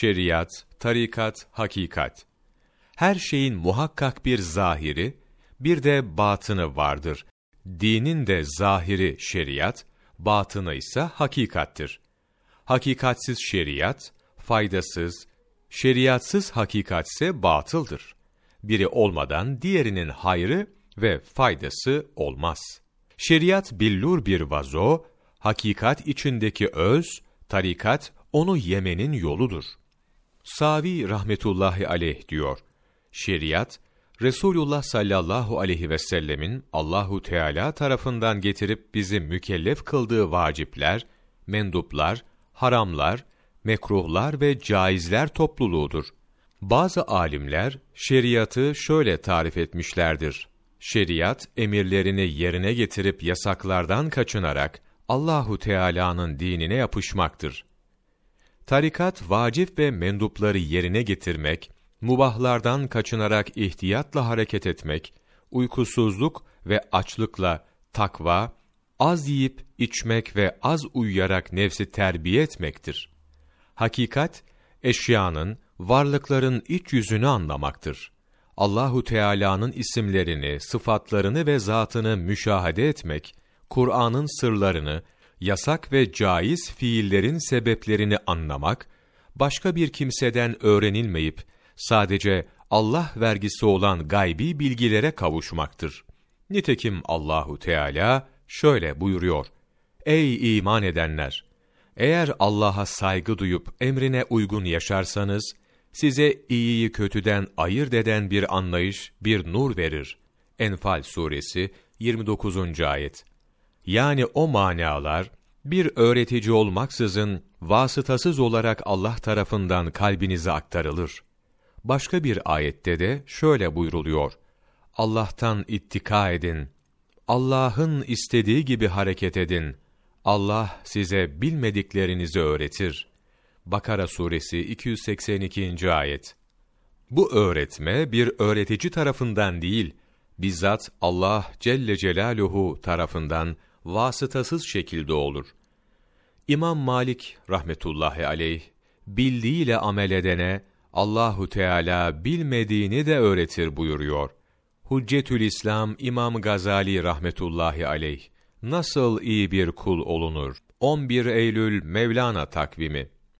şeriat, tarikat, hakikat. Her şeyin muhakkak bir zahiri, bir de batını vardır. Dinin de zahiri şeriat, batını ise hakikattir. Hakikatsiz şeriat, faydasız, şeriatsız hakikatse batıldır. Biri olmadan diğerinin hayrı ve faydası olmaz. Şeriat billur bir vazo, hakikat içindeki öz, tarikat onu yemenin yoludur. Savi rahmetullahi aleyh diyor. Şeriat, Resulullah sallallahu aleyhi ve sellemin Allahu Teala tarafından getirip bizi mükellef kıldığı vacipler, menduplar, haramlar, mekruhlar ve caizler topluluğudur. Bazı alimler şeriatı şöyle tarif etmişlerdir. Şeriat emirlerini yerine getirip yasaklardan kaçınarak Allahu Teala'nın dinine yapışmaktır. Tarikat vacip ve mendupları yerine getirmek, mubahlardan kaçınarak ihtiyatla hareket etmek, uykusuzluk ve açlıkla takva, az yiyip içmek ve az uyuyarak nefsi terbiye etmektir. Hakikat, eşyanın, varlıkların iç yüzünü anlamaktır. Allahu Teala'nın isimlerini, sıfatlarını ve zatını müşahede etmek, Kur'an'ın sırlarını, yasak ve caiz fiillerin sebeplerini anlamak, başka bir kimseden öğrenilmeyip sadece Allah vergisi olan gaybi bilgilere kavuşmaktır. Nitekim Allahu Teala şöyle buyuruyor: Ey iman edenler! Eğer Allah'a saygı duyup emrine uygun yaşarsanız, size iyiyi kötüden ayırt eden bir anlayış, bir nur verir. Enfal suresi 29. ayet. Yani o manalar, bir öğretici olmaksızın, vasıtasız olarak Allah tarafından kalbinize aktarılır. Başka bir ayette de şöyle buyruluyor. Allah'tan ittika edin. Allah'ın istediği gibi hareket edin. Allah size bilmediklerinizi öğretir. Bakara suresi 282. ayet. Bu öğretme bir öğretici tarafından değil, bizzat Allah Celle Celaluhu tarafından vasıtasız şekilde olur. İmam Malik rahmetullahi aleyh bildiğiyle amel edene Allahu Teala bilmediğini de öğretir buyuruyor. Hüccetül İslam İmam Gazali rahmetullahi aleyh nasıl iyi bir kul olunur? 11 Eylül Mevlana takvimi